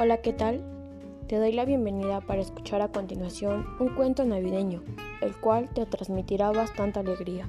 Hola, ¿qué tal? Te doy la bienvenida para escuchar a continuación un cuento navideño, el cual te transmitirá bastante alegría.